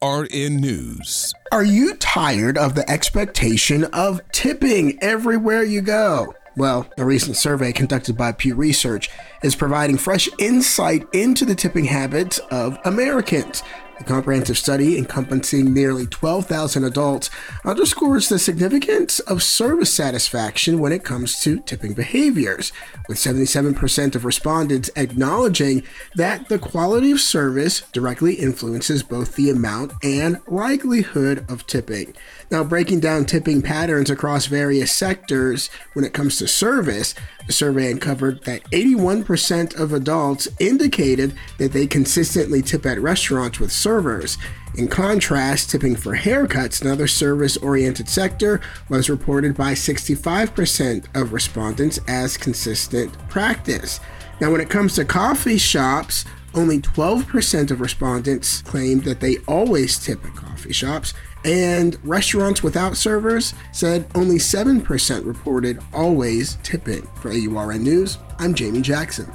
AURN News. Are you tired of the expectation of tipping everywhere you go? Well, a recent survey conducted by Pew Research is providing fresh insight into the tipping habits of Americans. The comprehensive study, encompassing nearly 12,000 adults, underscores the significance of service satisfaction when it comes to tipping behaviors, with 77% of respondents acknowledging that the quality of service directly influences both the amount and likelihood of tipping. Now, breaking down tipping patterns across various sectors when it comes to service, the survey uncovered that 81% of adults indicated that they consistently tip at restaurants with servers. In contrast, tipping for haircuts, another service oriented sector, was reported by 65% of respondents as consistent practice. Now, when it comes to coffee shops, only 12% of respondents claimed that they always tip at coffee shops, and restaurants without servers said only 7% reported always tipping. For AURN News, I'm Jamie Jackson.